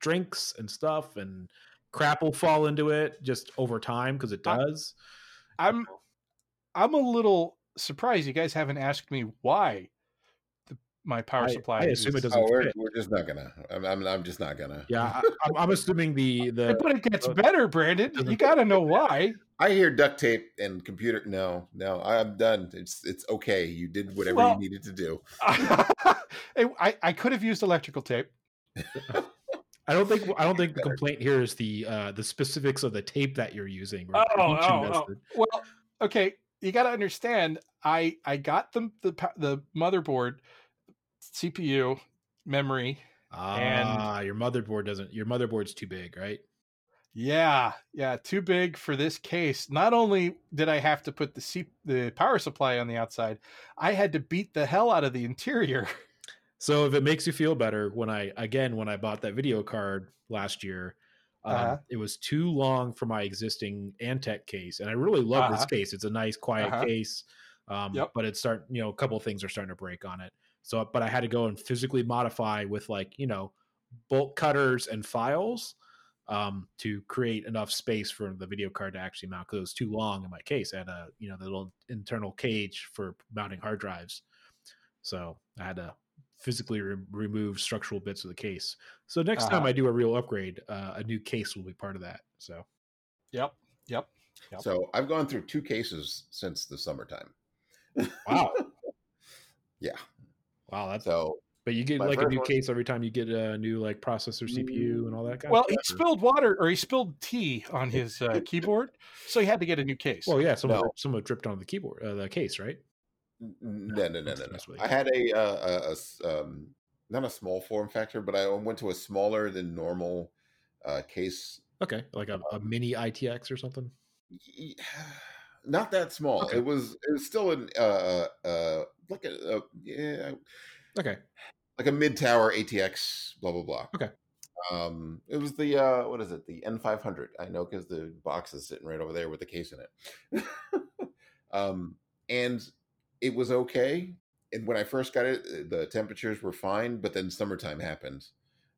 drinks and stuff, and crap will fall into it just over time because it does. I'm I'm a little surprised you guys haven't asked me why the, my power I- supply. I assume it is- doesn't Oh, we're, we're just not gonna. I'm, I'm, I'm just not gonna. Yeah, I, I'm, I'm assuming the the But it gets uh, better, Brandon. You got to know why. I hear duct tape and computer. No, no, I'm done. It's it's okay. You did whatever Well- you needed to do. I I could have used electrical tape. I don't think I don't think the complaint here is the uh, the specifics of the tape that you're using. or Oh, oh, oh. Well, okay, you got to understand. I I got the the the motherboard, CPU, memory. Ah, your motherboard doesn't. Your motherboard's too big, right? Yeah, yeah, too big for this case. Not only did I have to put the C- the power supply on the outside, I had to beat the hell out of the interior. So if it makes you feel better, when I again when I bought that video card last year, um, Uh-huh. it was too long for my existing Antec case, and I really love this Uh-huh. case. It's a nice, quiet Uh-huh. case, um, Yep. but it's start you know a couple of things are starting to break on it. So, but I had to go and physically modify with like you know bolt cutters and files um, to create enough space for the video card to actually mount because it was too long in my case. I had a you know the little internal cage for mounting hard drives, so I had to physically re- remove structural bits of the case. So next time Uh-huh. I do a real upgrade, uh, a new case will be part of that. So Yep, yep. Yep. So I've gone through two cases since the summertime. wow, Yeah. wow, that's So but you get like a new one- case every time you get a new like processor, CPU, and all that kind Well, of he stuff. or- spilled water or he spilled tea on his uh, keyboard, so he had to get a new case. Well, yeah, some of No. it, some of dripped onto the keyboard, uh, the case, right? No, no, no, no, no. I had a, uh, a, a s- um, not a small form factor, but I went to a smaller than normal uh, case. Okay, like a, a mini ITX or something. Not that small. Okay. It was. It was still an uh uh like a uh, yeah Okay, like a mid tower ATX. Blah blah blah. Okay. Um, it was the uh, what is it? The N500. I know because the box is sitting right over there with the case in it. um, and it was okay. And when I first got it, uh, the temperatures were fine. But then summertime happened,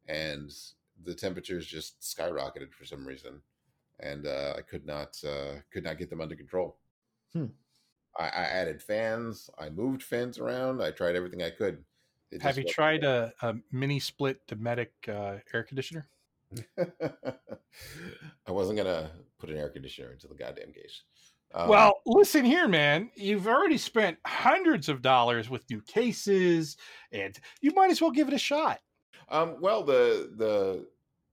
and the temperatures just skyrocketed for some reason, and uh, I could not uh, could not get them under control. Hmm. I, I added fans. I moved fans around. I tried everything I could. It Have you tried a, a mini split Dometic uh, air conditioner? I wasn't gonna put an air conditioner into the goddamn case. Um, well, listen here, man. You've already spent hundreds of dollars with new cases, and you might as well give it a shot. um, well, the the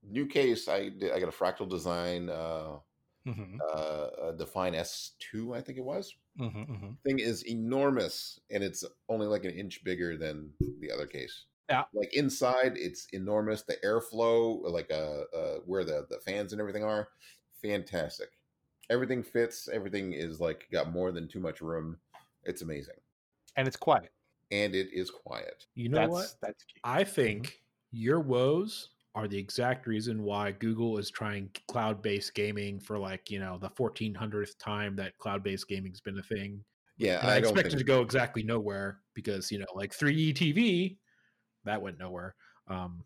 new case I did, I got a fractal design uh, hmm uh, Define S two I think it was. hmm hmm Thing is enormous, and it's only like an inch bigger than the other case. Yeah. like inside it's enormous. The airflow, like uh, uh where the the fans and everything are, fantastic. Everything fits. Everything is like got more than too much room. It's amazing, And it's quiet. and it is quiet. You know that's what? that's key. I think your woes are the exact reason why Google is trying cloud-based gaming for like you know the 1400th time that cloud-based gaming's been a thing. Yeah, And I, I, don't expect it think to go exactly nowhere because you know like 3D TV that went nowhere. Um,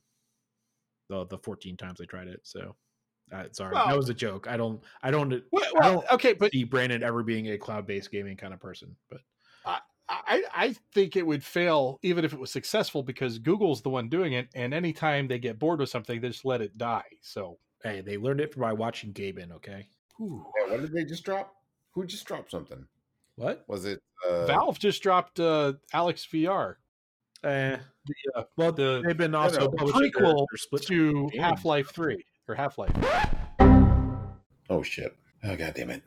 the the 14 times I tried it. So uh, sorry, Well- that was a joke. I don't I don't Well, I don't okay, but see Brandon ever being a cloud-based gaming kind of person. But I, I think it would fail even if it was successful because Google's the one doing it, and anytime they get bored with something, they just let it die. So, hey, they learned it by watching Gaben. Okay, whew. Yeah, what did they just drop? Who just dropped something? what? Was it uh, Valve just dropped uh, Alyx VR, Eh, the, uh, well, the they've been also no, publishing their- prequel their split to. Half Life Three or Half Life. Oh shit! Oh god damn it!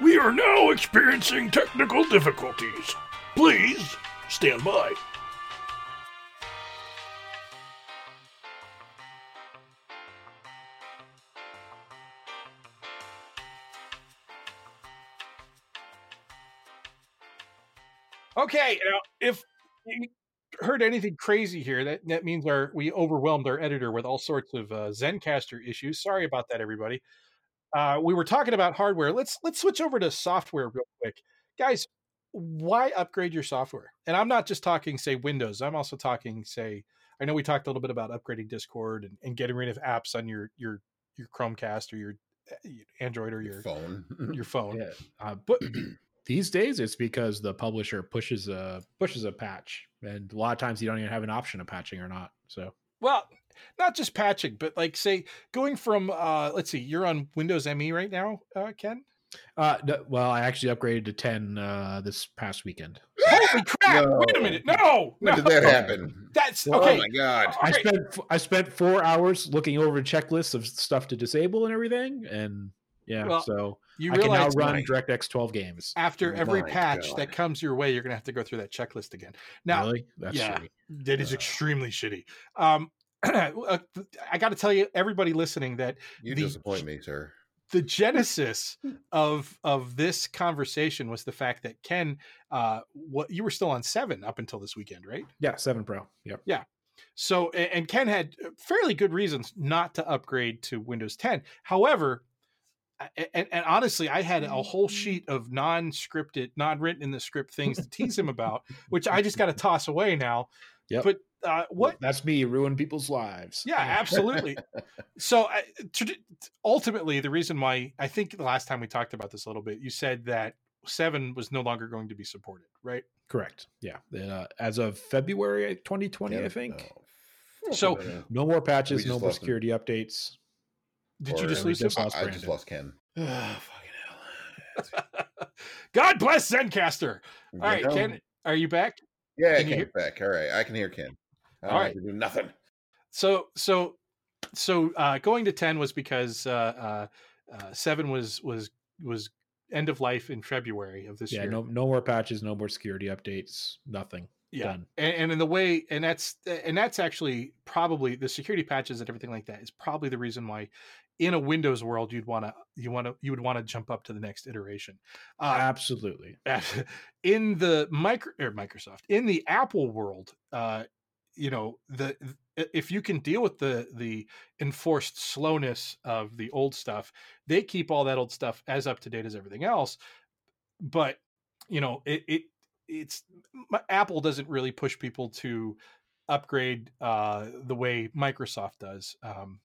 We are now experiencing technical difficulties. Please stand by. Okay, now if you heard anything crazy here, that that means our we overwhelmed our editor with all sorts of uh, Zencastr issues. Sorry about that, everybody. Uh, we were talking about hardware. Let's let's switch over to software real quick, guys. Why upgrade your software? And I'm not just talking, say, Windows. I'm also talking, say, I know we talked a little bit about upgrading Discord and, and getting rid of apps on your your your Chromecast or your uh, Android or your phone. your phone. Yeah, uh, but these days it's because the publisher pushes a pushes a patch, and a lot of times you don't even have an option of patching or not. So Well, not just patching, but like say going from uh let's see, you're on Windows ME right now, uh, Ken. Uh, no- well, I actually upgraded to 10 uh, this past weekend. Holy crap! Wait a minute. No, when no. did that happen? That's Well, okay. Oh my god! I right. spent f- I spent four hours looking over checklists of stuff to disable and everything, and yeah, Well, so you I can now realize run my- DirectX 12 games. after every My patch God. that comes your way, you're gonna have to go through that checklist again. Now, really, that's yeah. shitty. that is Uh. extremely shitty. Um, uh, I got to tell you, everybody listening, that You the- disappoint me, sir. the genesis of of this conversation was the fact that Ken, uh, what you were still on seven up until this weekend, right? Yeah, seven Pro. Yep. Yeah. So, and Ken had fairly good reasons not to upgrade to Windows 10. However, a- and, and honestly, I had a whole sheet of non-scripted, non-written in the script things to tease him about, which I just got to toss away now. Yep. But uh, what? That's me ruin people's lives. Yeah, absolutely. so, I, trad- ultimately, the reason why I think the last time we talked about this a little bit, you said that seven was no longer going to be supported, right? Correct. Yeah. Uh, as of February 2020, I think. no. So- No more patches, no more lost him. security updates. Did you just we lose him? just I, I just lost Ken. Ah, fucking hell. God bless Zencastr. All right, know? Ken, are you back? Yeah, I can you back. All right, I can hear Ken. I don't All have to do nothing. So, so, so uh, going to ten was because uh, uh, uh, seven was was was end of life in February of this Yeah, year. no no more patches, no more security updates, nothing. yeah, Done. and, and in the way, and that's and that's actually probably the security patches and everything like that is probably the reason why in a Windows world, you'd want to you want to you would want to jump up to the next iteration. Uh, Absolutely. in the micro or Microsoft in the Apple world, uh, you know the if you can deal with the the enforced slowness of the old stuff, they keep all that old stuff as up to date as everything else. But you know it, it it's Apple doesn't really push people to upgrade uh, the way Microsoft does. Um,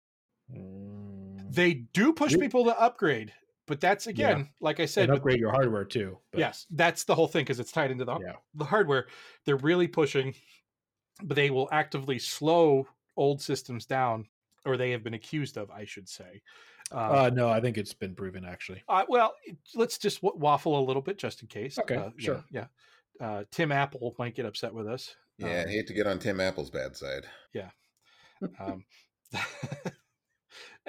Mm. They do push Yeah. people to upgrade, but that's again, like I said, And with- upgrade your hardware too. but- yes, that's the whole thing because it's tied into the Yeah. the hardware. They're really pushing, but they will actively slow old systems down, or they have been accused of, I should say. Uh, Uh, no, I think it's been proven actually. uh, well, let's just w- waffle a little bit just in case. Okay, Uh, yeah, sure. Yeah. Uh, Tim Apple might get upset with us. Yeah, Um, I hate to get on Tim Apple's bad side. Yeah. Um,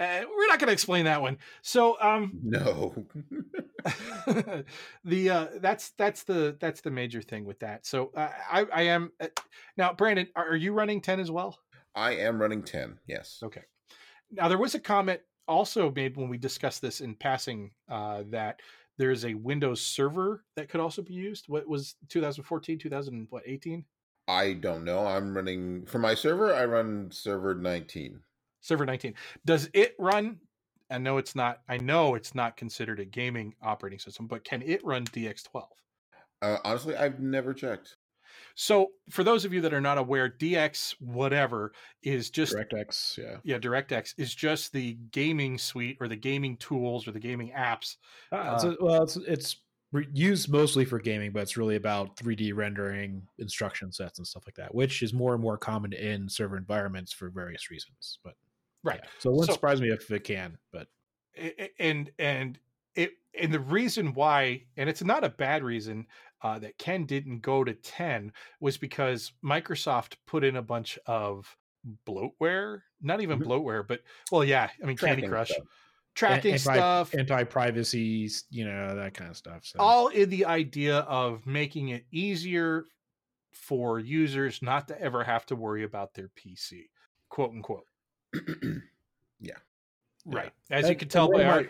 uh, we're not going to explain that one. So, um, No. the uh that's that's the that's the major thing with that so uh, i i am uh, now brandon are, are you running 10 as well I am running 10. Yes. okay now there was a comment also made when we discussed this in passing uh that there's a windows server that could also be used what was 2014 2018 I don't know. I'm running for my server. I run server 19. Server 19 does it run i know it's not i know it's not considered a gaming operating system but can it run dx12 Uh, honestly, I've never checked. So, for those of you that are not aware, DX whatever is just DirectX, yeah. yeah, DirectX is just the gaming suite or the gaming tools or the gaming apps. Uh, it's a- well, it's it's used mostly for gaming, but it's really about 3D rendering, instruction sets, and stuff like that, which is more and more common in server environments for various reasons. But Right. yeah. so it wouldn't So- surprise me if it can. But And and it and the reason why, and it's not a bad reason uh, that Ken didn't go to 10 was because Microsoft put in a bunch of bloatware, not even Mhm. bloatware, but well, yeah, I mean Candy Tracking Crush, stuff. tracking anti, stuff, anti-privacy, you know, that kind of stuff. So all in the idea of making it easier for users not to ever have to worry about their PC, quote unquote. Yeah. Right. As And- you can tell by of our my-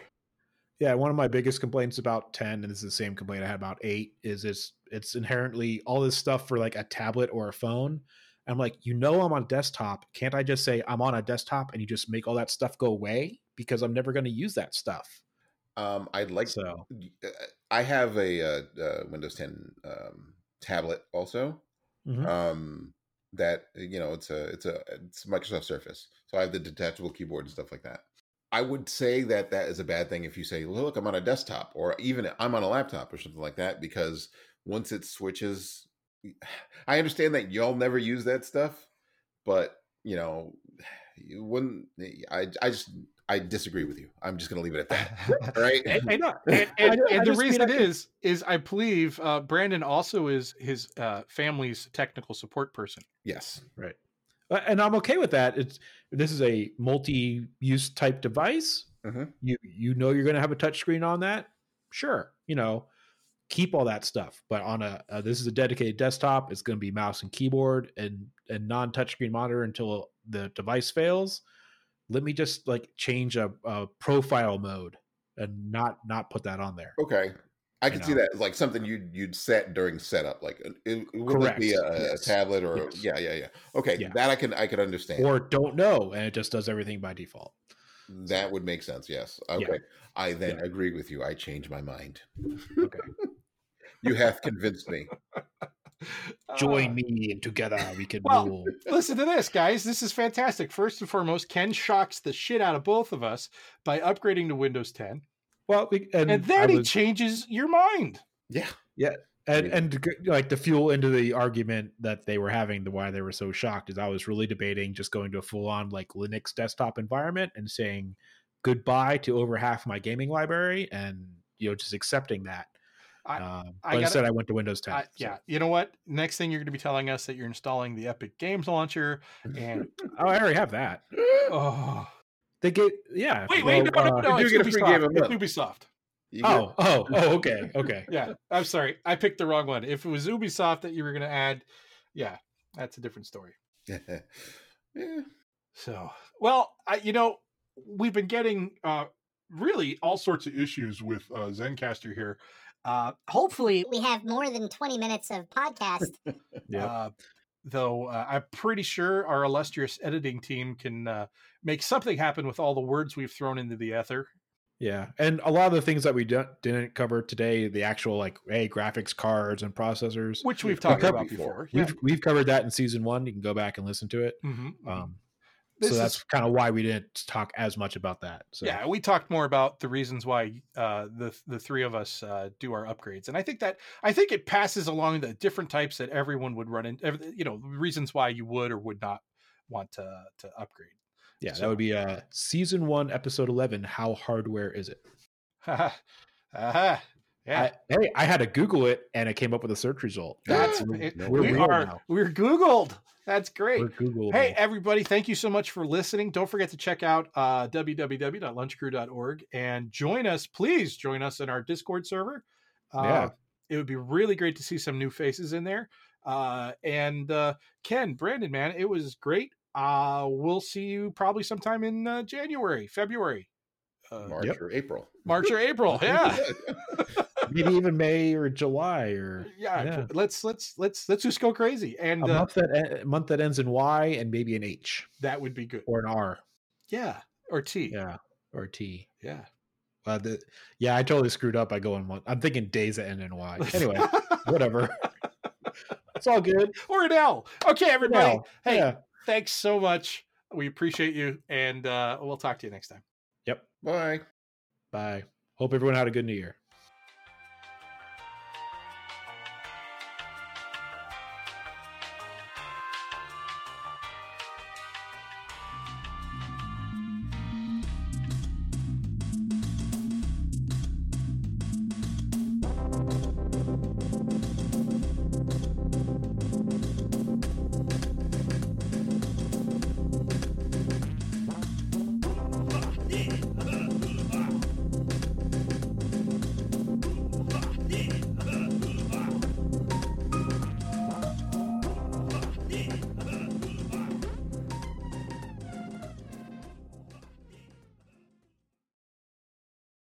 yeah, one of my biggest complaints about 10, and this is the same complaint I had about 8, is it's it's inherently all this stuff for like a tablet or a phone. I'm like, you know, I'm on a desktop. Can't I just say I'm on a desktop and you just make all that stuff go away? Because I'm never going to use that stuff. Um, I'd like So uh, I have a uh, uh, Windows 10 um, tablet also. Mhm. Um, that eh, you know, it's a it's a it's Microsoft Surface, so I have the detachable keyboard and stuff like that. I would say that that is a bad thing if you say, "Look, I'm on a desktop," or even I'm on a laptop or something like that, because once it switches, I understand that y'all never use that stuff, but you know, you wouldn't. Eh, I I just I disagree with you. I'm just going to leave it at that. right? and, and, I and, ju- I and the reason I can- is is I believe uh, Brandon also is his uh, family's technical support person. yes. right. and I'm okay with that. It's this is a multi-use type device. Mhm. You you know you're going to have a touchscreen on that. Sure, you know, keep all that stuff. But on a uh, this is a dedicated desktop. It's going to be mouse and keyboard and and non-touchscreen monitor until the device fails. Let me just like change a, a profile mode and not not put that on there. Okay. I You could see know. that like something you'd you'd set during setup, like it, it wouldn't be a, a tablet or Yes. yeah, yeah, yeah. Okay, Yeah. that I can I can understand. Or don't know and it just does everything by default. that would make sense. Yes. Yeah. Okay. I then Yeah. agree with you. I change my mind. Okay. You have convinced me. Join Uh, me and together we can Well, rule. Listen to this, guys. This is fantastic. First and foremost, Ken shocks the shit out of both of us by upgrading to Windows 10, Well, we- and, and I then he was- changes your mind. Yeah. and Yeah. and to like the fuel into the argument that they were having, the why they were so shocked is I was really debating just going to a full on like Linux desktop environment and saying goodbye to over half my gaming library and you know just accepting that. I- um, I gotta- instead, I went to Windows 10. I, so- yeah, you know what? Next thing you're going to be telling us that you're installing the Epic Games Launcher, and Oh, I already have that. oh, They gave yeah. wait, wait, well, no, no, uh, no, you it's do get a free game a Ubisoft. It's. Ubisoft. You get- Oh, oh, oh, okay, okay. Yeah, I'm sorry, I picked the wrong one. If it was Ubisoft that you were going to add, yeah, that's a different story. yeah. So, well, I, you know, we've been getting uh, really all sorts of issues with uh, Zencastr here. Uh, hopefully, we have more than 20 minutes of podcast. Yeah. uh, though uh, I'm pretty sure our illustrious editing team can uh, make something happen with all the words we've thrown into the ether. Yeah, and a lot of the things that we don't, didn't cover today, the actual like hey graphics cards and processors, which we've We've talked about before. before. Yeah. we've we've covered that in season one. You can go back and listen to it. Mhm, mhm. Um, This so that's is- kind of why we didn't talk as much about that. So yeah, we talked more about the reasons why uh, the the three of us uh, do our upgrades, and I think that I think it passes along the different types that everyone would run in. ev- You know, reasons why you would or would not want to to upgrade. yeah, that would be uh season one, episode eleven. How hardware is it? Aha. Yeah. I, hey, I had to Google it, and it came up with a search result. That's We're- it, we're we are now. we're Googled. That's great. Hey, everybody, thank you so much for listening. Don't forget to check out uh, www.lunchcrew.org and join us. Please join us in our Discord server. Uh, Yeah. It would be really great to see some new faces in there. Uh, and uh, Ken, Brandon, man, it was great. Uh, we'll see you probably sometime in uh, January, February, uh, March Yep. or April. March or April. Yeah. maybe even May or July or yeah. Yeah. Let's let's let's let's just go crazy. And a uh, month that month that ends in Y and maybe an H that would be good. or an R. Yeah. Or T. Yeah, or T. Yeah. Uh, the, yeah, I totally screwed up by going one. I'm thinking days that end in Y. Anyway, whatever. It's all good. or an L. Okay, everybody. Well, Hey, yeah. thanks so much. We appreciate you, and uh, we'll talk to you next time. Yep. Bye. Bye. Hope everyone had a good New Year.